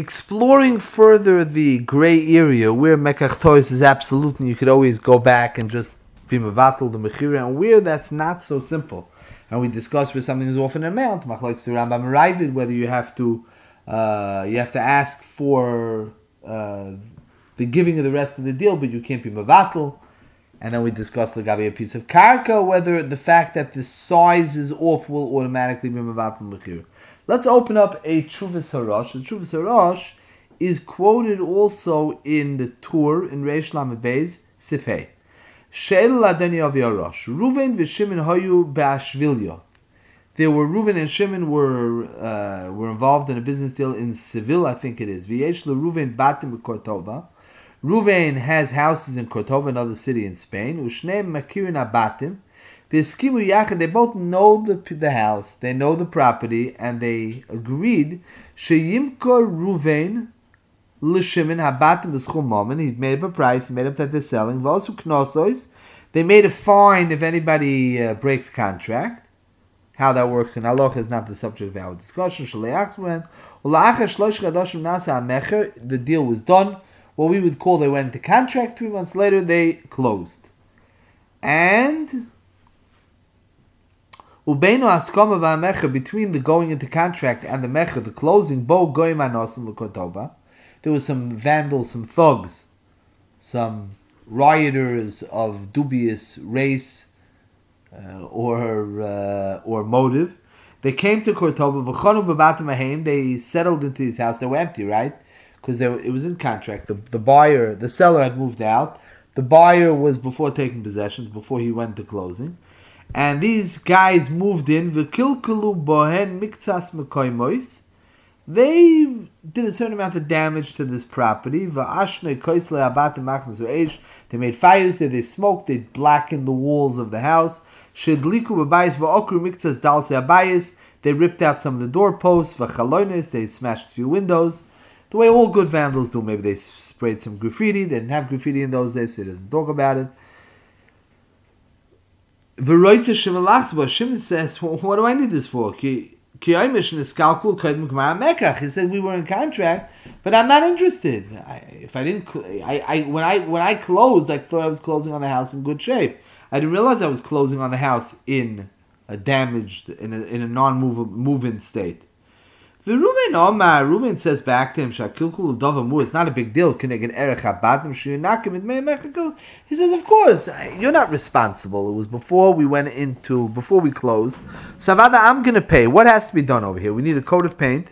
exploring further the gray area where Mekach Toys is absolute and you could always go back and just be Mavatal the Mechira, and where that's not so simple. And we discussed where something is off an amount, Machlokes the Rambam Raavad, whether you have to uh, you have to ask for uh, the giving of the rest of the deal, but you can't be Mavatal. And then we discussed the Gabi a piece of Karka, whether the fact that the size is off will automatically be Mavatal Mechira. Let's open up a Chuvas Harash. The Chuvas Harash is quoted also in the Tur in Reish Lamed Beis Sifei. She'el Ladeni Avi Harash. Ruven v'Shimon Hayu be'Ashvilya. There were Reuven and Shimon were uh, were involved in a business deal in Seville, I think it is. V'yesh Reuven batim Kortova. Reuven has houses in Cortova, another city in Spain. Ushneim makirin abatim. V'eskimu they both know the, the house, they know the property, and they agreed, sheyimkor Ruvain l'shimon habatim b'schum moment, he made up a price, he made up that they're selling, v'osu knosois, they made a fine if anybody uh, breaks contract. How that works in Allah is not the subject of our discussion. The deal was done. What we would call they went into contract. Three months later, they closed. And Ubeinu askama v'amecha between the going into contract and the mecha, the closing, bo goyim anosim l'kotoba. There were some vandals, some thugs, some rioters of dubious race uh, or uh, or motive. They came to Cordoba. V'chonu b'batim They settled into his house. They were empty, right? Because it was in contract. The, the buyer, the seller had moved out. The buyer was before taking possessions, before he went to closing. And these guys moved in, v'kilkulu bohen miktsas mekoimois. They did a certain amount of damage to this property. They made fires there, they smoked, they blackened the walls of the house. They ripped out some of the doorposts, they smashed a few windows. The way all good vandals do, maybe they sprayed some graffiti. They didn't have graffiti in those days, so he doesn't talk about it. V'roitze shemelachs Shimon says, well, what do I need this for? He said we were in contract, but I'm not interested. I, if I didn't, I, I when I when I closed, I thought I was closing on the house in good shape. I didn't realize I was closing on the house in a damaged, in a, in a non-moving state. The Ruven Omar, Ruven says back to him, Shakilkul it's not a big deal. He says, of course, you're not responsible. It was before we went into, before we closed. Savada, I'm going to pay. What has to be done over here? We need a coat of paint.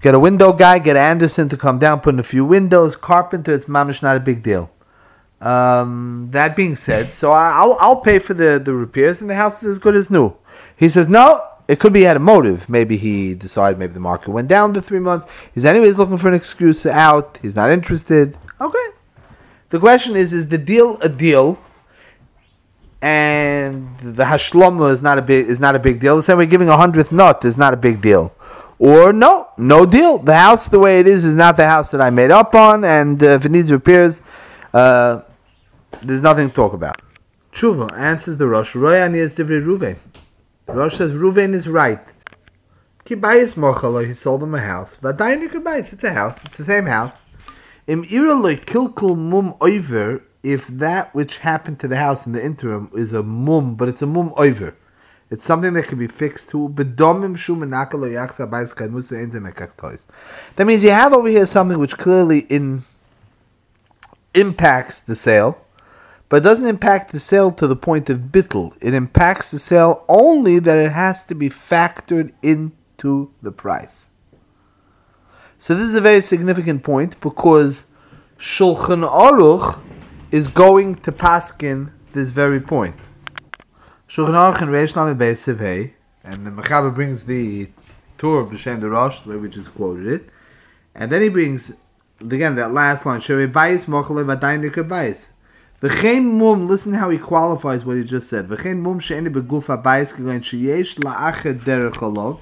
Get a window guy, get Anderson to come down, put in a few windows. Carpenter, it's mamish, not a big deal. Um, that being said, so I'll, I'll pay for the, the repairs and the house is as good as new. He says, no, it could be had a motive. Maybe he decided maybe the market went down to three months. He's anyways looking for an excuse out. He's not interested. Okay. The question is: Is the deal a deal? And the hashlama is not a big is not a big deal. The same way giving a hundredth nut is not a big deal. Or no, no deal. The house the way it is is not the house that I made up on, and uh, if it needs repairs, uh, there's nothing to talk about. Tshuva answers the Rosh. Royan is Divrei Ruvain. Rosh says Ruvain is right. Kibayis Mochalo, he sold him a house. Vadayin Kibayis, it's a house. It's the same house. Im Iraloi Kilkul Mum Oiver, if that which happened to the house in the interim is a mum, but it's a mum oiver. It's something that can be fixed to. That means you have over here something which clearly in impacts the sale, but it doesn't impact the sale to the point of bittel. It impacts the sale only that it has to be factored into the price. So this is a very significant point because Shulchan Aruch is going to paskin this very point. Shulchan Aruch in Reish and the Mechaber brings the Torah of B'Shem the Rosh, the way we just quoted it, and then he brings again that last line. Shere Bayis Mochale Vadayin Bayis. V'chein mum, listen how he qualifies what he just said. V'chein mum she'eni begufa bayis kigoin sheyesh la'achet derech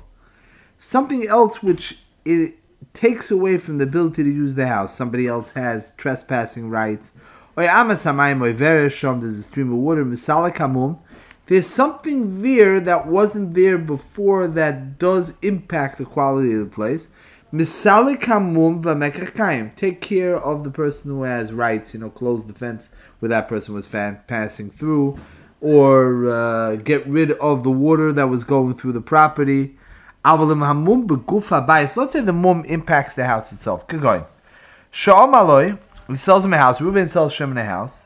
Something else which it takes away from the ability to use the house. Somebody else has trespassing rights. Oy amas hamayim oy vereshom, there's a stream of water. Misalik hamum. There's something there that wasn't there before that does impact the quality of the place. Misalik hamum v'mekach Take care of the person who has rights. You know, close the fence where that person was fan- passing through, or uh, get rid of the water that was going through the property. Let's say the mum impacts the house itself. Good going. Sha'am aloy. He sells him a house. Reuben sells Shimon a house.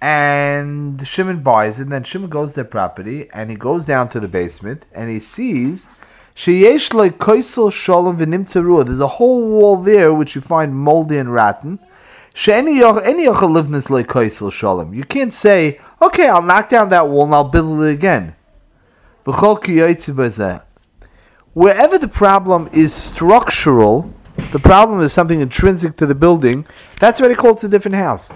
And Shimon buys it. And then Shimon goes to their property and he goes down to the basement and he sees like koisel shalom There's a whole wall there which you find moldy and rotten. You can't say, okay, I'll knock down that wall and I'll build it again. Wherever the problem is structural, the problem is something intrinsic to the building, that's already called a different house.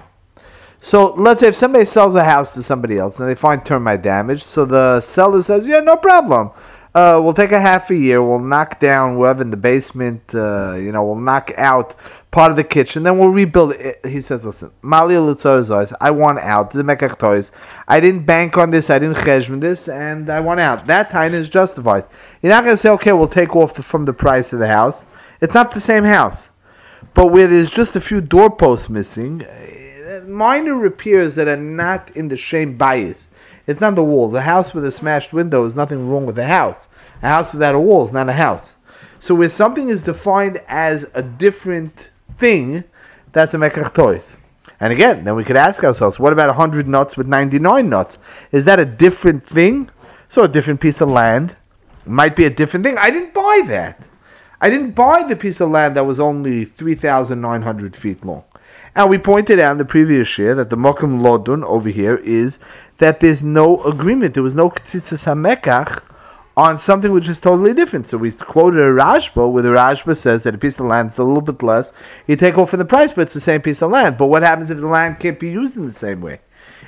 So let's say if somebody sells a house to somebody else and they find termite damage, so the seller says, yeah, no problem uh, we'll take a half a year. We'll knock down whatever in the basement. Uh, you know, we'll knock out part of the kitchen. Then we'll rebuild it. He says, "Listen, Mali I want out. The mekach. I didn't bank on this. I didn't cheshman this, and I want out. That time is justified. You're not going to say, okay, we'll take off the, from the price of the house. It's not the same house, but where there's just a few doorposts missing, uh, minor repairs that are not in the same bias." It's not the walls. A house with a smashed window is nothing wrong with a house. A house without a wall is not a house. So where something is defined as a different thing, that's a mekach toys. And again, then we could ask ourselves, what about 100 nuts with 99 nuts? Is that a different thing? So a different piece of land might be a different thing. I didn't buy that. I didn't buy the piece of land that was only 3,900 feet long. And we pointed out in the previous year that the Mokum Lodun over here is that there's no agreement. There was no Ktzitzas HaMekach on something which is totally different. So we quoted a Rashba where the Rashba says that a piece of land is a little bit less. You take off in the price, but it's the same piece of land. But what happens if the land can't be used in the same way?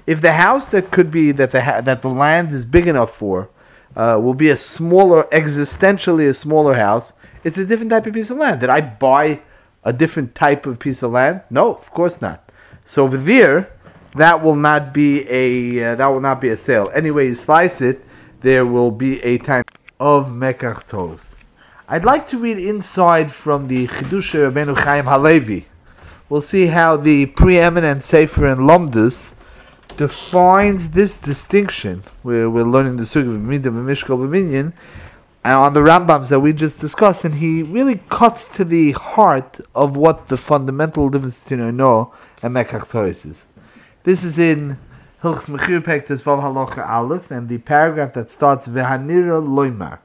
If the house that could be that the ha- that the land is big enough for uh, will be a smaller, existentially a smaller house, it's a different type of piece of land. Did I buy a different type of piece of land? No, of course not. So over there, that will not be a uh, that will not be a sale. Anyway, you slice it, there will be a time of mekach tos. I'd like to read inside from the Chidusha Rabbeinu Chaim Halevi. We'll see how the preeminent Sefer in Lomdus defines this distinction. We're, we're learning the Sugya of Mishkal B'minyan, and on the Rambams that we just discussed, and he really cuts to the heart of what the fundamental difference between Ono and Mekach is. This is in Hilchs Mechir Pektes Vav Halacha Aleph, and the paragraph that starts Vehanira Loimar.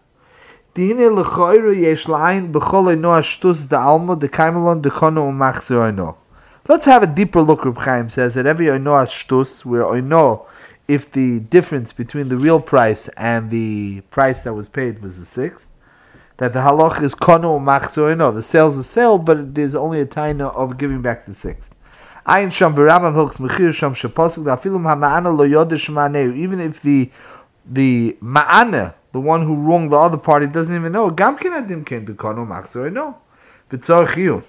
Dine lechoyre yesh la'ayin b'chol Ono ashtus da alma de kaimelon de kono umachzer Ono. Let's have a deeper look, Reb Chaim says, that every Ono ashtus, where Ono if the difference between the real price and the price that was paid was a sixth, that the halach is kono machzor no, the sale's a sale, but there's only a taina of giving back the sixth. Ayin sham b'Rambam hilks mechir sham sheposik da'afilum ha'ma'ana lo yodesh ma'aneu. Even if the the ma'ana, the one who wronged the other party, doesn't even know. Gam ken adim ken de kono machzor no. V'tzor chiyu.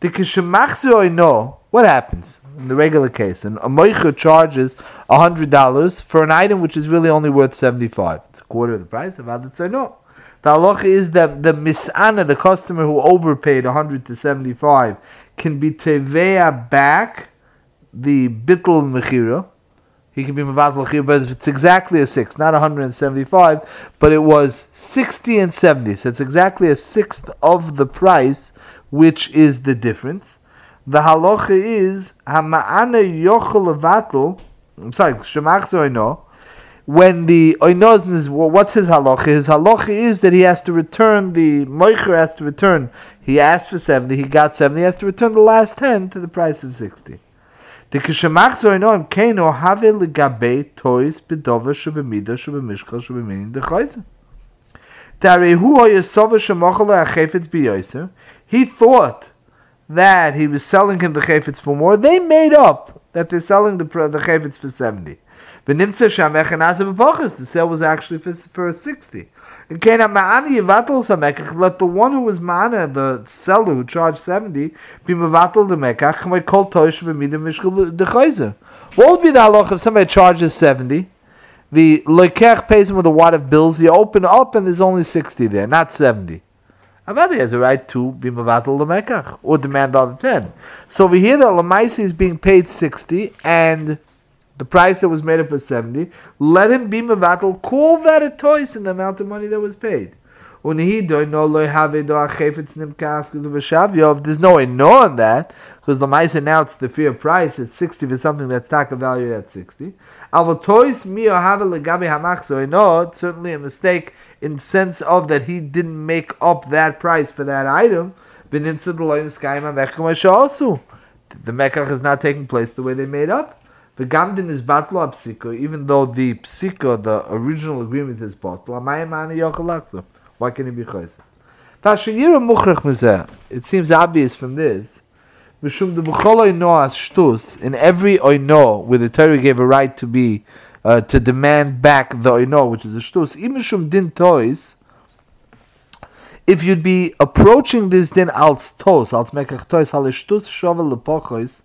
The kishemachzor no. What happens? in the regular case. And a moicha charges $100 for an item which is really only worth 75 It's a quarter of the price of Adat no. The halacha is that the misana, the customer who overpaid 100 to 75, can be teveya back the bittul mechira. He can be mavat mechira, but it's exactly a six, not 175, but it was 60 and 70, so it's exactly a sixth of the price, which is the difference. The halacha is hama'ana yochel levatel. I'm sorry, shemach oino. When the oinozn is what's his halacha? His halacha is that he has to return the moicher has to return. He asked for seventy, he got seventy. He has to return the last ten to the price of sixty. The kishemach zoino im keno have legabe toys bedova shubemida shubemishkal shubeminin dechayzer. Tarehu oyesova shemachal achefetz biyoser. He thought that he was selling him the chayfetz for more, they made up that they're selling the the chayfetz for seventy. The nimtza The sale was actually for, for sixty. Let the one who was mana, the seller who charged seventy, be mevatel the mekach. What would be the halach if somebody charges seventy? The lekech pays him with a wad of bills. You open up and there's only sixty there, not seventy. Avadi has a right to be Mavatal Lemekach or demand all the 10. So over here, the Lamaisi is being paid 60 and the price that was made up was 70. Let him be Mavatal, call that a toys in the amount of money that was paid. There's no no on that because the Maisa now it's the fair price. It's sixty for something that's taka valued at sixty. Alvatois mi have legabi hamachzo. No, it's certainly a mistake in sense of that he didn't make up that price for that item. The mekach is not taking place the way they made up. The gamdin is batlo psiko, even though the psiko, the original agreement is batlo. Why can he be chayzer? It seems obvious from this. Mishum de shtus in every oino where the Torah gave a right to be uh, to demand back the oino, which is a shtus. Imishum din tois. If you'd be approaching this din als tos, als mekach tois, hal shtus shovel lepochos,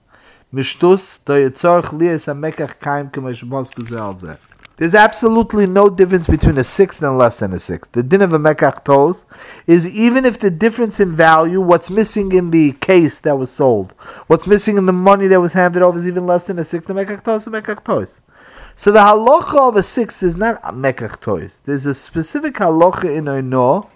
mishtus do yitzorch lies a mekach kaim kemesh mosku zelzeh. There's absolutely no difference between a sixth and less than a sixth. The din of a mekach is even if the difference in value, what's missing in the case that was sold, what's missing in the money that was handed over is even less than a sixth. The mekach tos, mekach. So the halacha of a sixth is not a mekach. There's a specific halacha in Oino,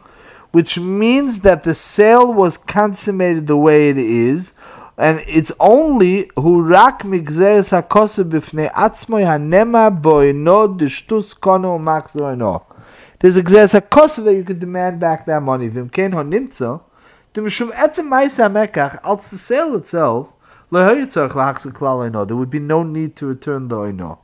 which means that the sale was consummated the way it is, and it's only who rak migzeres hakosu b'fnei atzmoy hanema boino dishtus kono maxoino. There's a gzeres hakosu that you can demand back that money. V'imkein honimtzo, the mishum etzem ma'isa mekach, als the sale itself, there would be no need to return the oino.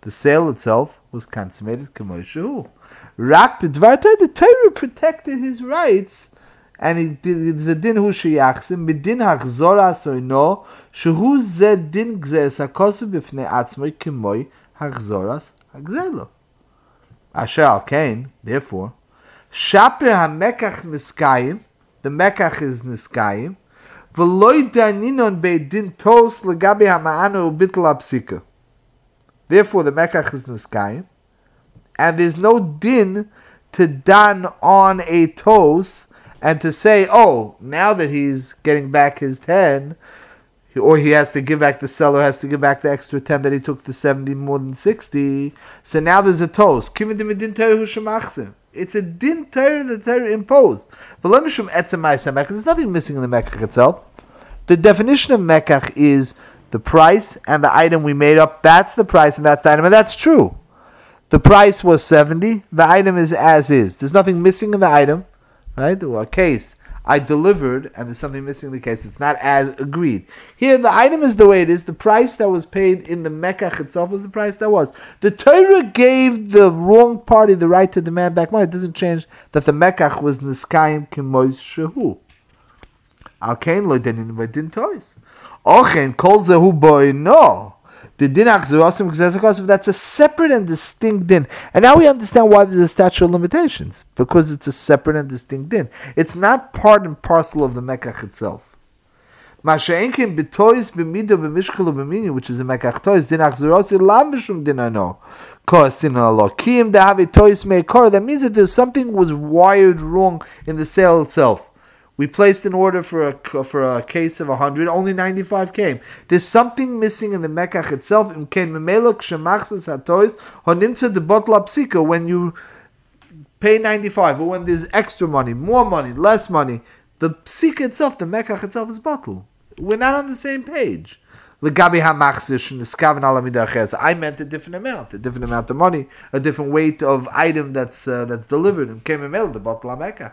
The sale itself was consummated k'moishu. Rak the dvarta, the Torah protected his rights and did the din hu sheyachsim bidin hachzora soino shehu ze din gzeres hakosu b'fnei atzmoi kimoi hachzoras hagzelo. Asher al kain, therefore, shaper hamekach miskayim, the mekach is niskayim, v'loi daninon din tos legabi hama'anu ubitl apsika. Therefore, the mekach is niskayim, and there's no din to dan on a tos and to say, oh, now that he's getting back his 10, or he has to give back, the seller has to give back the extra 10 that he took the 70 more than 60, so now there's a toast. It's a din Torah that Torah imposed. There's nothing missing in the Mekach itself. The definition of Mekach is the price and the item we made up. That's the price and that's the item, and that's true. The price was 70, the item is as is. There's nothing missing in the item right? A case I delivered and there's something missing in the case. It's not as agreed. Here, the item is the way it is. The price that was paid in the Mekach itself was the price that was. The Torah gave the wrong party the right to demand back money. It doesn't change that the Mekach was Niskayim Kimois Shehu. Al Kain lo denin toys. Ochen kol zehu boy no. The din akzuasim that's a separate and distinct din. And now we understand why there's a statute of limitations because it's a separate and distinct din. It's not part and parcel of the mekach itself. Masha'enkim b'tois b'mido which is a mekach tois din akzuasim lam b'shum din ano. That means that there's something was wired wrong in the sale itself. We placed an order for a for a case of 100, only 95 came. There's something missing in the Mekach itself. When you pay 95, or when there's extra money, more money, less money, the psika itself, the Mekach itself is bottle. We're not on the same page. I meant a different amount, a different amount of money, a different weight of item that's uh, that's delivered. And came a the bottle of Mekach.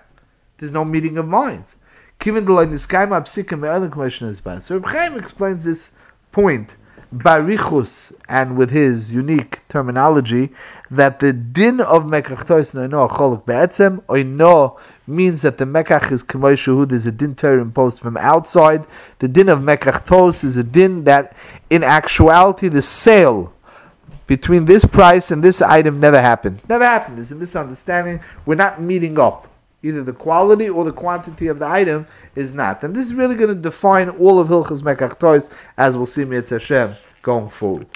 There's no meeting of minds. Given the line psikim other questions bad. So Reb Chaim explains this point barichus and with his unique terminology that the din of mekach tois no cholok be'etzem no means that the mekach is k'moy shehud is a din Torah imposed from outside. The din of mekach tos is a din that in actuality the sale between this price and this item never happened. Never happened. There's a misunderstanding. We're not meeting up. Either the quality or the quantity of the item is not. And this is really going to define all of Hilchas Mekach Toys, as we'll see Mitzvah Hashem going forward.